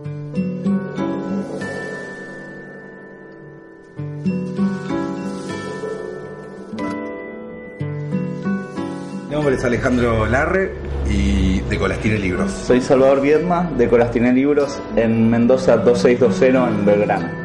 Mi nombre es Alejandro Larre y de Colastine Libros. Soy Salvador Viedma de Colastine Libros en Mendoza 2620 en Belgrano.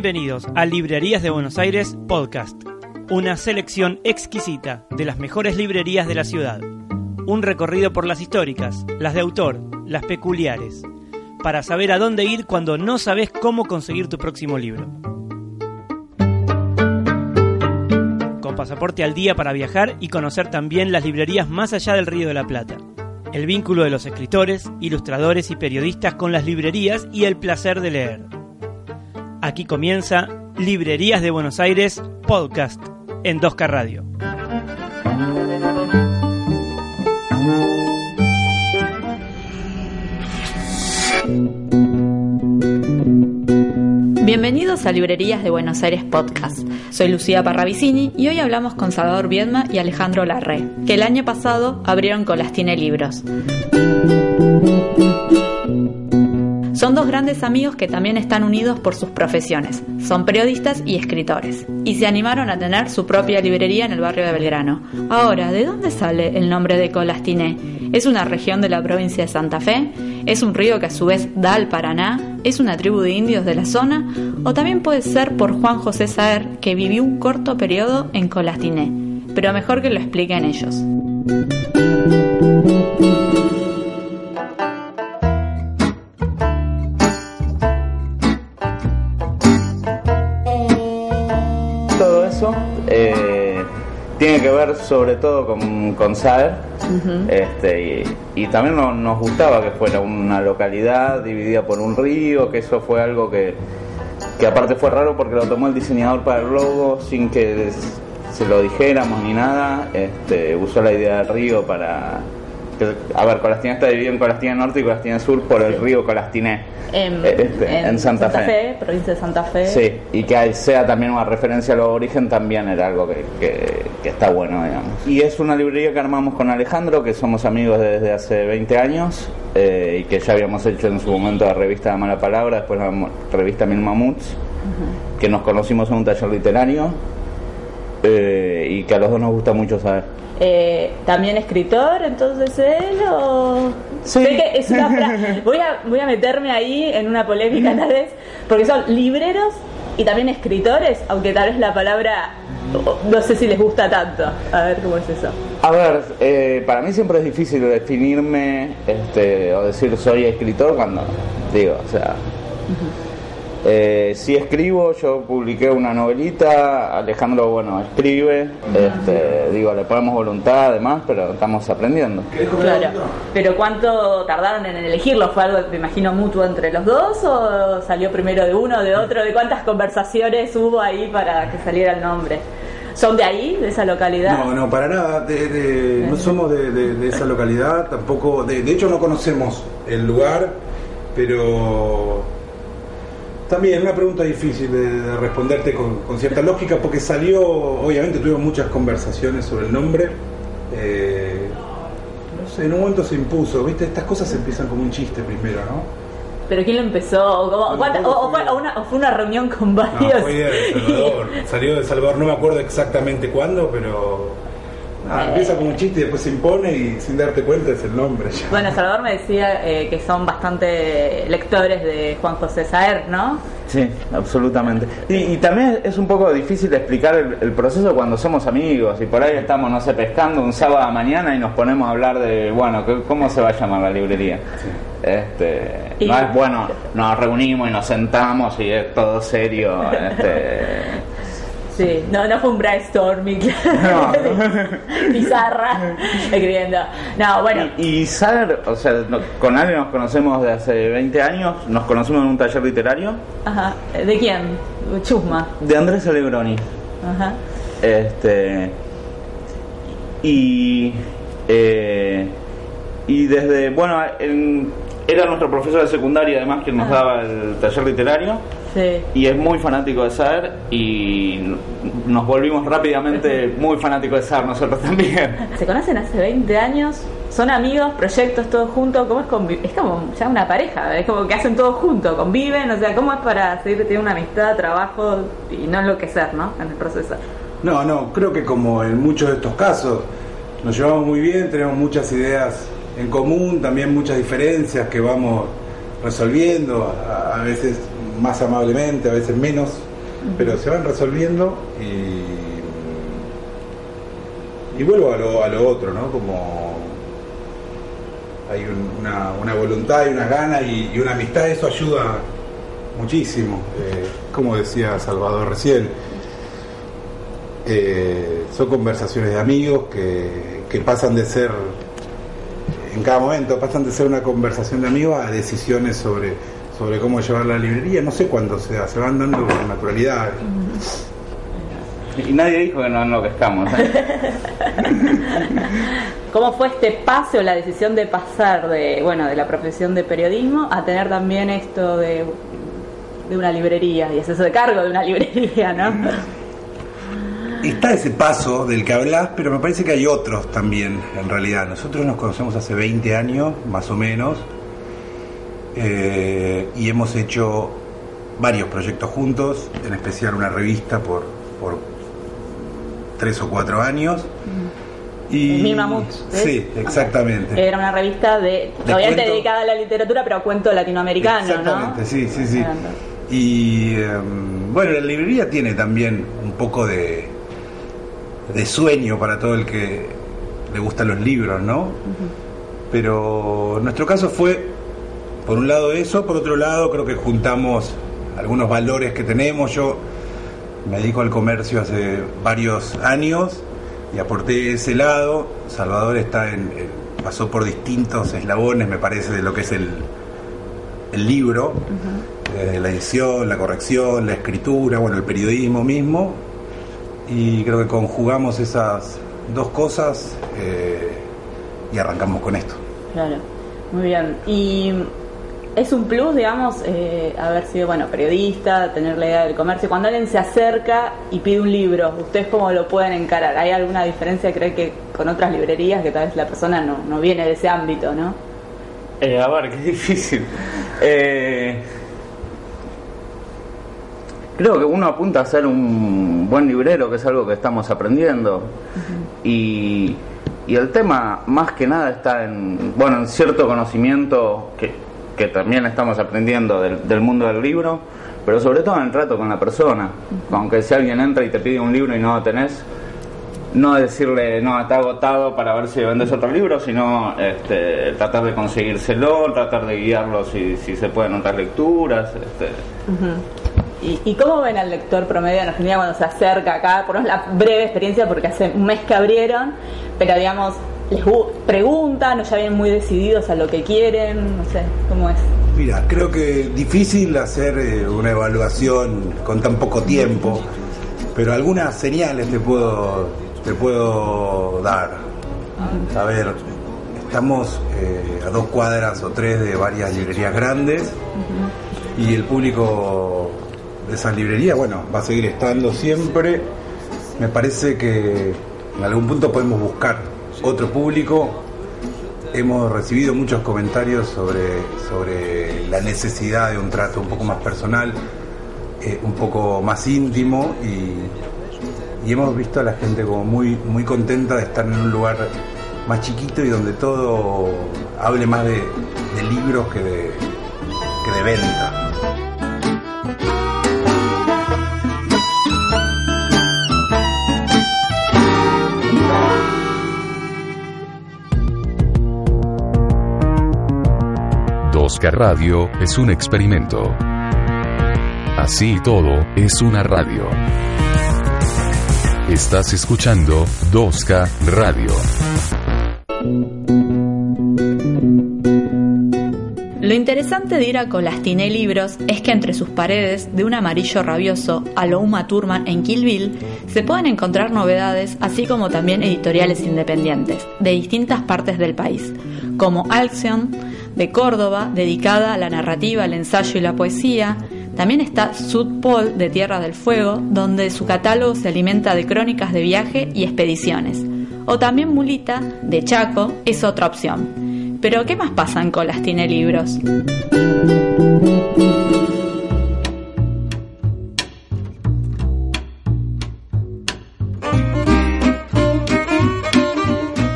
Bienvenidos a Librerías de Buenos Aires Podcast, una selección exquisita de las mejores librerías de la ciudad. Un recorrido por las históricas, las de autor, las peculiares, para saber a dónde ir cuando no sabes cómo conseguir tu próximo libro. Con pasaporte al día para viajar y conocer también las librerías más allá del Río de la Plata. El vínculo de los escritores, ilustradores y periodistas con las librerías y el placer de leer. Aquí comienza Librerías de Buenos Aires Podcast en 2K Radio. Bienvenidos a Librerías de Buenos Aires Podcast. Soy Lucía Parravicini y hoy hablamos con Salvador Viedma y Alejandro Larre, que el año pasado abrieron Colastine Libros. Son dos grandes amigos que también están unidos por sus profesiones. Son periodistas y escritores. Y se animaron a tener su propia librería en el barrio de Belgrano. Ahora, ¿de dónde sale el nombre de Colastiné? ¿Es una región de la provincia de Santa Fe? ¿Es un río que a su vez da al Paraná? ¿Es una tribu de indios de la zona? ¿O también puede ser por Juan José Saer, que vivió un corto periodo en Colastiné? Pero mejor que lo expliquen ellos. Tiene que ver sobre todo con, con Saer. este, y, y también no- nos gustaba que fuera una localidad dividida por un río, que eso fue algo que, que aparte fue raro porque lo tomó el diseñador para el logo sin que se lo dijéramos ni nada. Este, usó la idea del río para... a ver, Colastiné está dividido en Colastiné Norte y Colastiné Sur por el río Colastiné. En, Eh, este, en Santa Fe. provincia de Santa Fe. Sí, y que sea también una referencia al origen también era algo que, que- que está bueno, digamos. Y es una librería que armamos con Alejandro, que somos amigos desde hace 20 años eh, y que ya habíamos hecho en su momento la revista La Mala Palabra, después la revista Mil Mamuts, que nos conocimos en un taller literario eh, y que a los dos nos gusta mucho saber. Eh, también escritor, entonces él o Sí. Sé que es una fra- voy a voy a meterme ahí en una polémica tal vez porque son libreros y también escritores, aunque tal vez la palabra no sé si les gusta tanto. A ver cómo es eso. A ver, eh, para mí siempre es difícil definirme este, o decir soy escritor cuando digo, o sea, eh, si escribo, yo publiqué una novelita, Alejandro, bueno, escribe, este, digo, le ponemos voluntad además, pero estamos aprendiendo. Claro. Pero ¿cuánto tardaron en elegirlo? ¿Fue algo, me imagino, mutuo entre los dos o salió primero de uno, de otro? ¿De cuántas conversaciones hubo ahí para que saliera el nombre? ¿Son de ahí, de esa localidad? No, no, para nada. de- de- no somos de, de- de esa localidad, tampoco. De, de hecho, no conocemos el lugar, pero. También una pregunta difícil de, de responderte con, con cierta lógica, porque salió. Obviamente, tuvimos muchas conversaciones sobre el nombre. eh, no sé, en un momento se impuso, ¿viste? Estas cosas empiezan como un chiste primero, ¿no? ¿Pero quién lo empezó? ¿O, No, no, o- o fue- fue, o una, o fue una reunión con No, varios? fue idea de Salvador. Salió de Salvador, no me acuerdo exactamente cuándo, pero. Nada, empieza como un chiste y después se impone y sin darte cuenta es el nombre ya. Bueno, Salvador me decía eh, que son bastante lectores de Juan José Saer, ¿no? Sí, absolutamente. Y, y también es un poco difícil explicar el, el proceso cuando somos amigos y por ahí estamos, no sé, pescando un sábado a mañana y nos ponemos a hablar de, bueno, ¿qué- ¿cómo se va a llamar la librería? Este, Y- no es bueno, nos reunimos y nos sentamos y es todo serio. Este, Sí, no, no fue un brainstorming, No. pizarra, escribiendo. No, bueno, y, y o sea, no- con Ale nos conocemos de hace 20 años, nos conocimos en un taller literario ajá, ¿de quién? Chusma, de Andrés Alegroni. ajá. Este. Y. eh, y desde. Bueno, en- era nuestro profesor de secundaria, además, quien nos Ah. daba el taller literario. Sí. Y es muy fanático de Saer y nos volvimos rápidamente muy fanáticos de Saer nosotros también. Se conocen hace 20 años, son amigos, proyectos, todos juntos. ¿Cómo es convivir? Es como ya una pareja, es como que hacen todo juntos, conviven. O sea, ¿cómo es para seguir teniendo una amistad, trabajo y no enloquecer, ¿no? En el proceso. No, no, creo que como en muchos de estos casos nos llevamos muy bien, tenemos muchas ideas en común, también muchas diferencias que vamos resolviendo, a, a veces más amablemente, a veces menos, pero se van resolviendo y, y vuelvo a lo, a lo otro, ¿no? Como hay un- una, una voluntad y unas ganas y, y una amistad, eso ayuda muchísimo, eh, como decía Salvador recién. Eh, son conversaciones de amigos que, que pasan de ser, en cada momento, pasan de ser una conversación de amigos a decisiones sobre, sobre cómo llevar la librería. No sé cuándo sea, se van dando con naturalidad. Y nadie dijo que no enloquezcamos. ¿eh? ¿Cómo fue este pase o la decisión de pasar de, bueno, de la profesión de periodismo a tener también esto de, de una librería y hacerse de cargo de una librería, ¿no? Está ese paso del que hablas, pero me parece que hay otros también, en realidad. Nosotros nos conocemos hace 20 años, más o menos, eh, y hemos hecho varios proyectos juntos, en especial una revista por, por tres o cuatro años. Y, Mi Mamut, ¿ves? Sí, exactamente. Era una revista de, obviamente cuento. dedicada a la literatura, pero cuento latinoamericano, Exactamente, ¿no? sí, sí, sí. Y em, bueno, la librería tiene también un poco de, de sueño para todo el que le gustan los libros, ¿no? Pero nuestro caso fue, por un lado eso, por otro lado creo que juntamos algunos valores que tenemos. Yo me dedico al comercio hace varios años y aporté ese lado. Salvador está en, pasó por distintos eslabones, me parece, de lo que es el, el libro, desde la edición, la corrección, la escritura, bueno, el periodismo mismo. Y creo que conjugamos esas dos cosas eh, y arrancamos con esto. Claro, muy bien. Y es un plus, digamos, eh, haber sido, bueno, periodista, tener la idea del comercio. Cuando alguien se acerca y pide un libro, ¿ustedes cómo lo pueden encarar? ¿Hay alguna diferencia, cree que con otras librerías, que tal vez la persona no, no viene de ese ámbito, ¿no? Eh, a ver, qué difícil. Eh, creo que uno apunta a ser un buen librero, que es algo que estamos aprendiendo. y, y el tema, más que nada, está en, bueno, en cierto conocimiento que, que también estamos aprendiendo del, mundo del libro, pero sobre todo en el trato con la persona. Aunque si alguien entra y te pide un libro y no lo tenés, no decirle, no, está agotado para ver si vendes otro libro, sino este, tratar de conseguírselo, tratar de guiarlo si, si se pueden otras lecturas. Este. ¿Y, y cómo ven al lector promedio en Argentina cuando se acerca acá? Por la breve experiencia, porque hace un mes que abrieron, pero digamos, les gu- preguntan o ya vienen muy decididos a lo que quieren, no sé, ¿cómo es? Mira, creo que es difícil hacer eh, una evaluación con tan poco tiempo, pero algunas señales te puedo, te puedo dar. A ver, estamos eh, a dos cuadras o tres de varias librerías grandes y el público de esas librerías, bueno, va a seguir estando siempre. Me parece que en algún punto podemos buscar otro público hemos recibido muchos comentarios sobre, sobre la necesidad de un trato un poco más personal, eh, un poco más íntimo y, y hemos visto a la gente como muy, muy contenta de estar en un lugar más chiquito y donde todo hable más de, de libros que de, que de venta. Oscar Radio es un experimento. Así y todo, es una radio. Estás escuchando 2K Radio. Lo interesante de ir a Colastiné Libros es que entre sus paredes, de un amarillo rabioso a lo Uma Thurman en Kill Bill, se pueden encontrar novedades, así como también editoriales independientes, de distintas partes del país, como Alcyon, de Córdoba, dedicada a la narrativa, el ensayo y la poesía. También está Sud de Tierra del Fuego, donde su catálogo se alimenta de crónicas de viaje y expediciones. O también Mulita de Chaco es otra opción. Pero ¿qué más pasa en Colas tiene libros?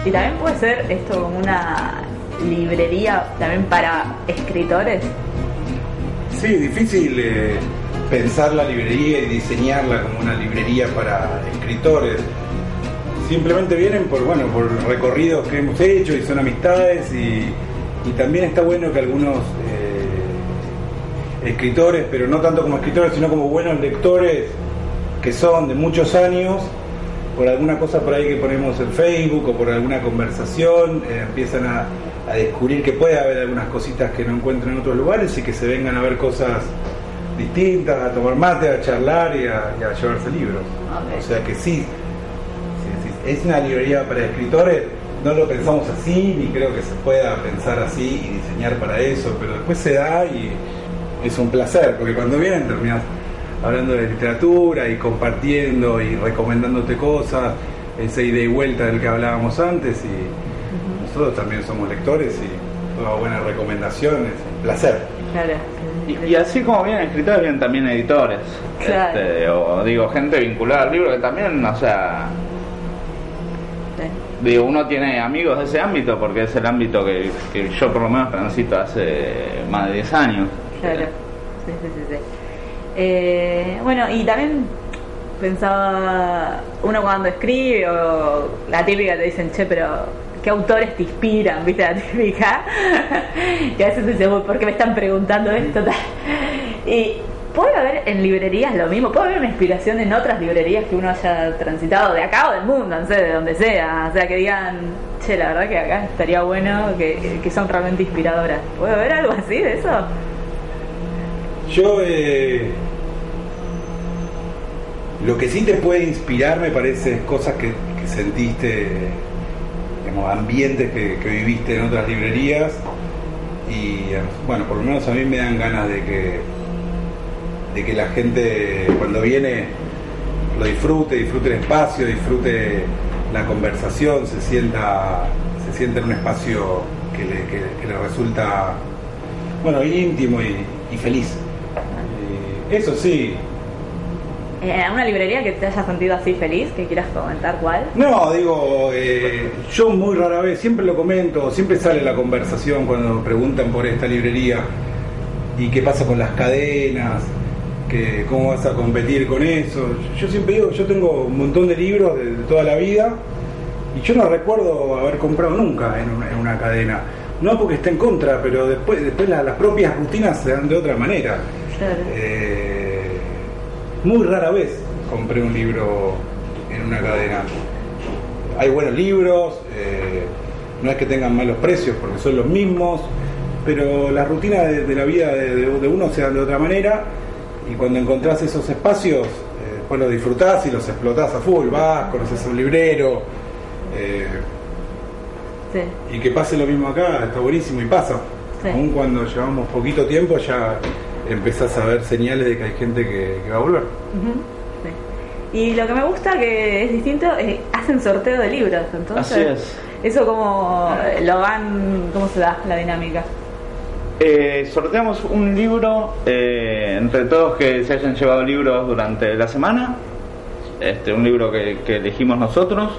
Y también puede ser esto librería también para escritores. Sí, difícil eh, pensar la librería y diseñarla como una librería para escritores. Simplemente vienen por bueno por recorridos que hemos hecho y son amistades y, y también está bueno que algunos eh, escritores, pero no tanto como escritores, sino como buenos lectores que son de muchos años, por alguna cosa por ahí que ponemos en Facebook o por alguna conversación, eh, empiezan a, a descubrir que puede haber algunas cositas que no encuentran en otros lugares y que se vengan a ver cosas distintas, a tomar mate, a charlar y a, y a llevarse libros. Ok. O sea que sí, es una librería para escritores, no lo pensamos así, ni creo que se pueda pensar así y diseñar para eso, pero después se da y es un placer, porque cuando vienen terminas hablando de literatura y compartiendo y recomendándote cosas, esa ida y vuelta del que hablábamos antes y nosotros también somos lectores y todas buenas recomendaciones, un placer. Claro. Y, y así como vienen escritores, vienen también editores. Claro. Este, o digo, gente vinculada al libro que también, o sea, Sí. digo, uno tiene amigos de ese ámbito porque es el ámbito que, que yo por lo menos transito hace más de 10 años. Claro, sí, sí, sí. sí. Eh, bueno, y también pensaba, uno cuando escribe, o la típica te dicen, che, pero ¿qué autores te inspiran? ¿Viste la típica? y a veces dice, "Uy, ¿por qué me están preguntando esto? Y puede haber en librerías lo mismo, puede haber una inspiración en otras librerías que uno haya transitado de acá o del mundo, no sé, de donde sea. O sea, que digan, che, la verdad que acá estaría bueno, que, son realmente inspiradoras. ¿Puede haber algo así de eso? Yo eh, lo que sí te puede inspirar me parece es cosas que sentiste, digamos, ambientes que, viviste en otras librerías y eh, bueno, por lo menos a mí me dan ganas de que de que la gente cuando viene lo disfrute, disfrute el espacio, disfrute la conversación, se sienta se en un espacio que le, resulta bueno íntimo y, feliz. Y eso sí, Eh, ¿Una librería que te haya sentido así feliz? Que quieras comentar cuál. No, digo, eh, yo muy rara vez, siempre lo comento, siempre sale la conversación cuando preguntan por esta librería y qué pasa con las cadenas, que cómo vas a competir con eso. Yo siempre digo, yo tengo un montón de libros de, de toda la vida y yo no recuerdo haber comprado nunca en una, en una cadena. No porque esté en contra, pero después, después la- las propias rutinas se dan de otra manera. Claro. Eh, muy rara vez compré un libro en una cadena. Hay buenos libros, eh, no es que tengan malos precios porque son los mismos, pero las rutinas de, de la vida de, de- de uno se dan de otra manera y cuando encontrás esos espacios, eh, después los disfrutás y los explotás a full, vas, conoces a un librero. eh, Sí. y que pase lo mismo acá, está buenísimo y pasa. Sí. Aún cuando llevamos poquito tiempo ya empezás a ver señales de que hay gente que, que va a volver. Sí. Y lo que me gusta que es distinto, es hacen sorteo de libros, entonces. Así es. Eso como eh, lo van, ¿cómo se da la dinámica? Eh, sorteamos un libro eh, entre todos que se hayan llevado libros durante la semana. Este, un libro que, que elegimos nosotros.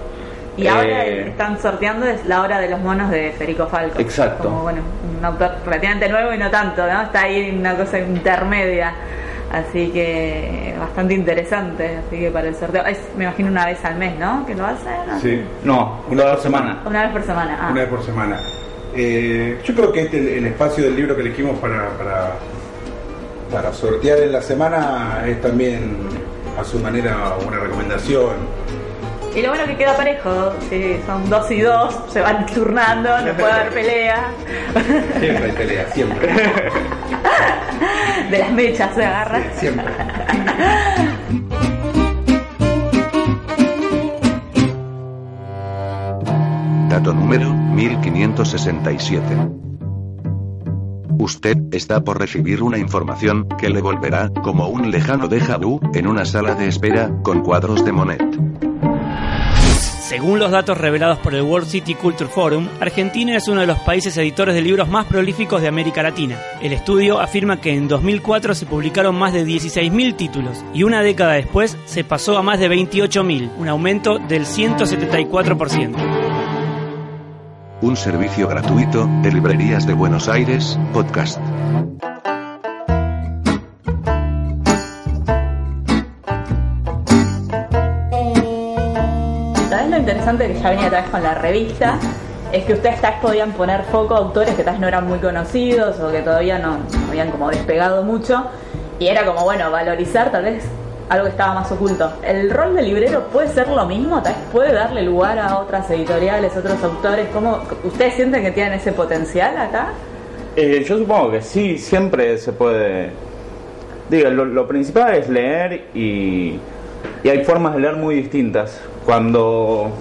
Y ahora Eh, están sorteando es La Hora de los Monos de Federico Falco. Exacto. Como, bueno, un autor relativamente nuevo y no tanto, ¿no? Está ahí en una cosa intermedia. Así que bastante interesante. Así que para el sorteo, es, me imagino una vez al mes, ¿no? Que lo hacen. Sí, No, una por semana. Una vez por semana. Ah. una vez por semana. Eh, yo creo que este el, el espacio del libro que elegimos para, para, para sortear en la semana es también a su manera una recomendación. Y lo bueno que queda parejo, si son dos y dos, se van turnando, no puede haber pelea. Siempre hay pelea, siempre. De las mechas se agarran. Siempre. Dato número 1567. Usted está por recibir una información que le volverá, como un lejano déjà vu, en una sala de espera, con cuadros de Monet. Según los datos revelados por el World City Culture Forum, Argentina es uno de los países editores de libros más prolíficos de América Latina. El estudio afirma que en 2004 se publicaron más de 16.000 títulos y una década después se pasó a más de 28.000, un aumento del 174%. Un servicio gratuito, de Librerías de Buenos Aires, podcast. Que ya venía otra vez con la revista? Es que ustedes tal vez podían poner foco a autores que tal vez no eran muy conocidos o que todavía no, no habían como despegado mucho. Y era como, bueno, valorizar tal vez algo que estaba más oculto. ¿El rol de librero puede ser lo mismo? ¿Tal vez puede darle lugar a otras editoriales, otros autores? ¿Cómo, ¿Ustedes sienten que tienen ese potencial acá? Eh, yo supongo que sí, siempre se puede... Digo, lo, lo principal es leer y, y hay formas de leer muy distintas. Cuando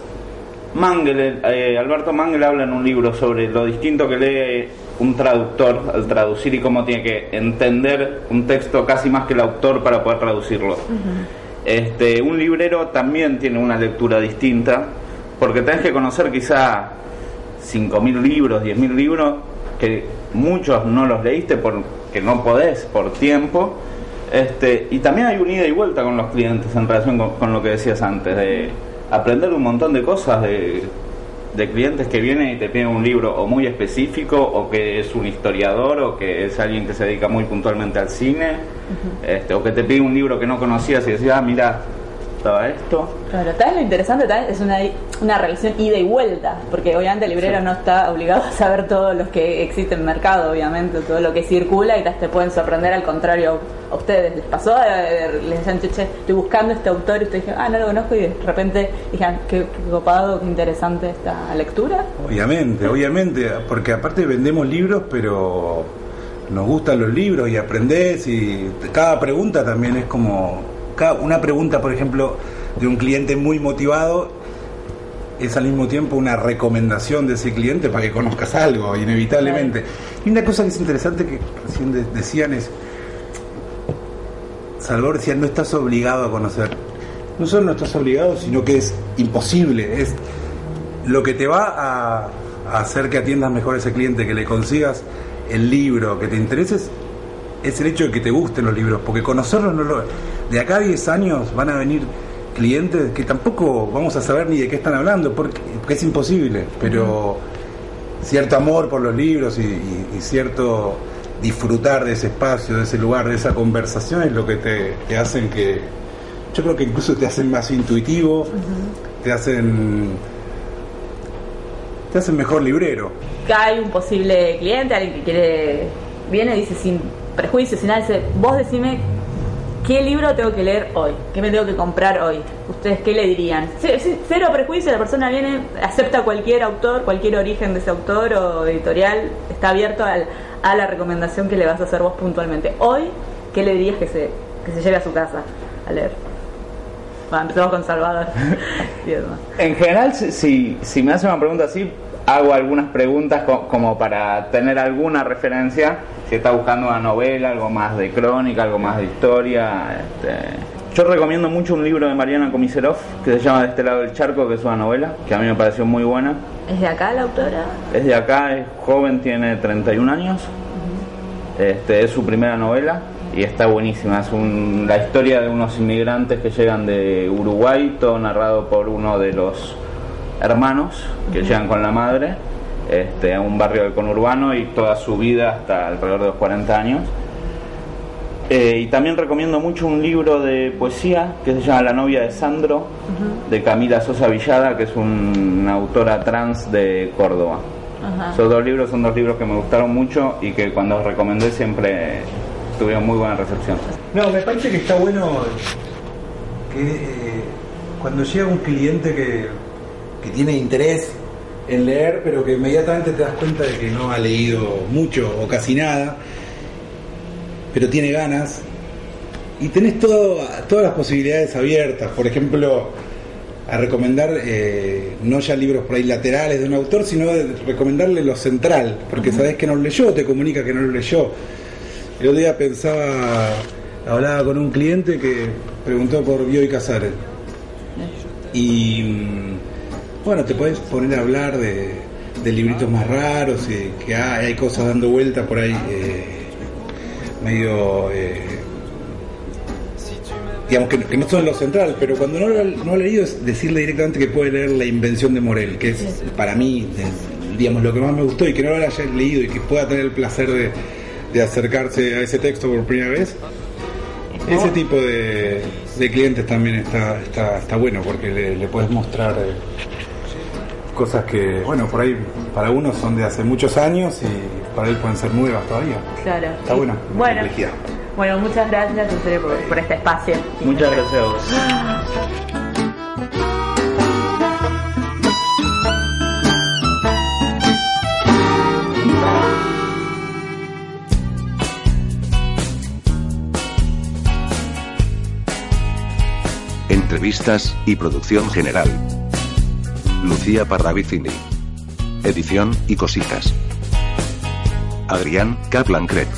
Mangel, eh, Alberto Mangel habla en un libro sobre lo distinto que lee un traductor al traducir y cómo tiene que entender un texto casi más que el autor para poder traducirlo. Este, un librero también tiene una lectura distinta, porque tenés que conocer quizá 5.000 libros, 10.000 libros, que muchos no los leíste porque no podés por tiempo. Este, y también hay un ida y vuelta con los clientes en relación con, con lo que decías antes, de aprender un montón de cosas de, de clientes que vienen y te piden un libro o muy específico o que es un historiador o que es alguien que se dedica muy puntualmente al cine este, o que te pide un libro que no conocías y decías, ah, mira, estaba esto. Claro, tal vez lo interesante tal es una, una relación ida y vuelta, porque obviamente el librero Sí. no está obligado a saber todo lo que existe en el mercado, obviamente, todo lo que circula y te pueden sorprender al contrario a ustedes. ¿Les pasó? Eh, Les decían, che, che, estoy buscando este autor y ustedes dijeron, ah, no lo conozco y de repente dijeron, qué, qué copado, qué interesante esta lectura. Obviamente, obviamente, porque aparte vendemos libros, pero nos gustan los libros y aprendés y cada pregunta también es como una pregunta, por ejemplo, de un cliente muy motivado es al mismo tiempo una recomendación de ese cliente para que conozcas algo, inevitablemente. Y una cosa que es interesante que recién de- decían es, Salvador decía, no estás obligado a conocer. No solo no estás obligado, sino que es imposible. Es lo que te va a, a hacer que atiendas mejor a ese cliente, que le consigas el libro que te intereses, es el hecho de que te gusten los libros, porque conocerlos no lo... De acá a 10 años van a venir clientes que tampoco vamos a saber ni de qué están hablando, porque, porque es imposible, pero cierto amor por los libros y, y- y cierto disfrutar de ese espacio, de ese lugar, de esa conversación es lo que te, te hacen que... Yo creo que incluso te hacen más intuitivo, te hacen... Te hacen mejor librero. Acá hay un posible cliente, alguien que quiere, viene y dice sin prejuicios, sin nada, dice, vos decime qué libro tengo que leer hoy, qué me tengo que comprar hoy. ¿Ustedes qué le dirían? Cero prejuicio, la persona viene, acepta cualquier autor, cualquier origen de ese autor o editorial, está abierto al- a la recomendación que le vas a hacer vos puntualmente. Hoy, ¿qué le dirías que se, que se lleve a su casa a leer? Bueno, empezamos con Salvador. Y. En general, si, si, me hacen una pregunta así, hago algunas preguntas co- como para tener alguna referencia. Si está buscando una novela, algo más de crónica, algo más de historia. este. Yo recomiendo mucho un libro de Mariana Komisarov que se llama De este lado del charco, que es una novela, que a mí me pareció muy buena. ¿Es de acá la autora? Es de acá, es joven, tiene 31 años. Este, es su primera novela y está buenísima. Es un- la historia de unos inmigrantes que llegan de Uruguay, todo narrado por uno de los hermanos que llegan con la madre este, a un barrio del conurbano y toda su vida hasta alrededor de los 40 años. Eh, y también recomiendo mucho un libro de poesía que se llama La novia de Sandro, de Camila Sosa Villada, que es un- una autora trans de Córdoba. Ajá. Esos dos libros son dos libros que me gustaron mucho y que cuando los recomendé siempre tuvieron muy buena recepción. No, me parece que está bueno que eh, cuando llega un cliente que, que tiene interés en leer, pero que inmediatamente te das cuenta de que no ha leído mucho o casi nada, pero tiene ganas, y tenés todo, todas las posibilidades abiertas. Por ejemplo, a recomendar eh, no ya libros por ahí laterales de un autor, sino de recomendarle lo central, porque sabes que no lo leyó, te comunica que no lo leyó. El otro día pensaba, hablaba con un cliente que preguntó por Bioy Casares. Y mm, bueno, te puedes poner a hablar de, de libritos más raros y que hay, hay cosas dando vuelta por ahí eh, medio eh, digamos que, que no son lo central, pero cuando no lo, no lo he leído es decirle directamente que puede leer La Invención de Morel, que es para mí, digamos, lo que más me gustó y que no lo haya leído y que pueda tener el placer de, de acercarse a ese texto por primera vez. Ese tipo de, de clientes también está, está, está bueno porque le, le puedes mostrar eh, cosas que, bueno, por ahí para uno son de hace muchos años y para él pueden ser nuevas todavía. Claro. Está bueno. Bueno, complejidad. bueno, muchas gracias en serio por, por este espacio. Muchas gracias a vos. Entrevistas y producción general. Lucía Parravicini. Edición y cositas. Adrián Kaplan Craig.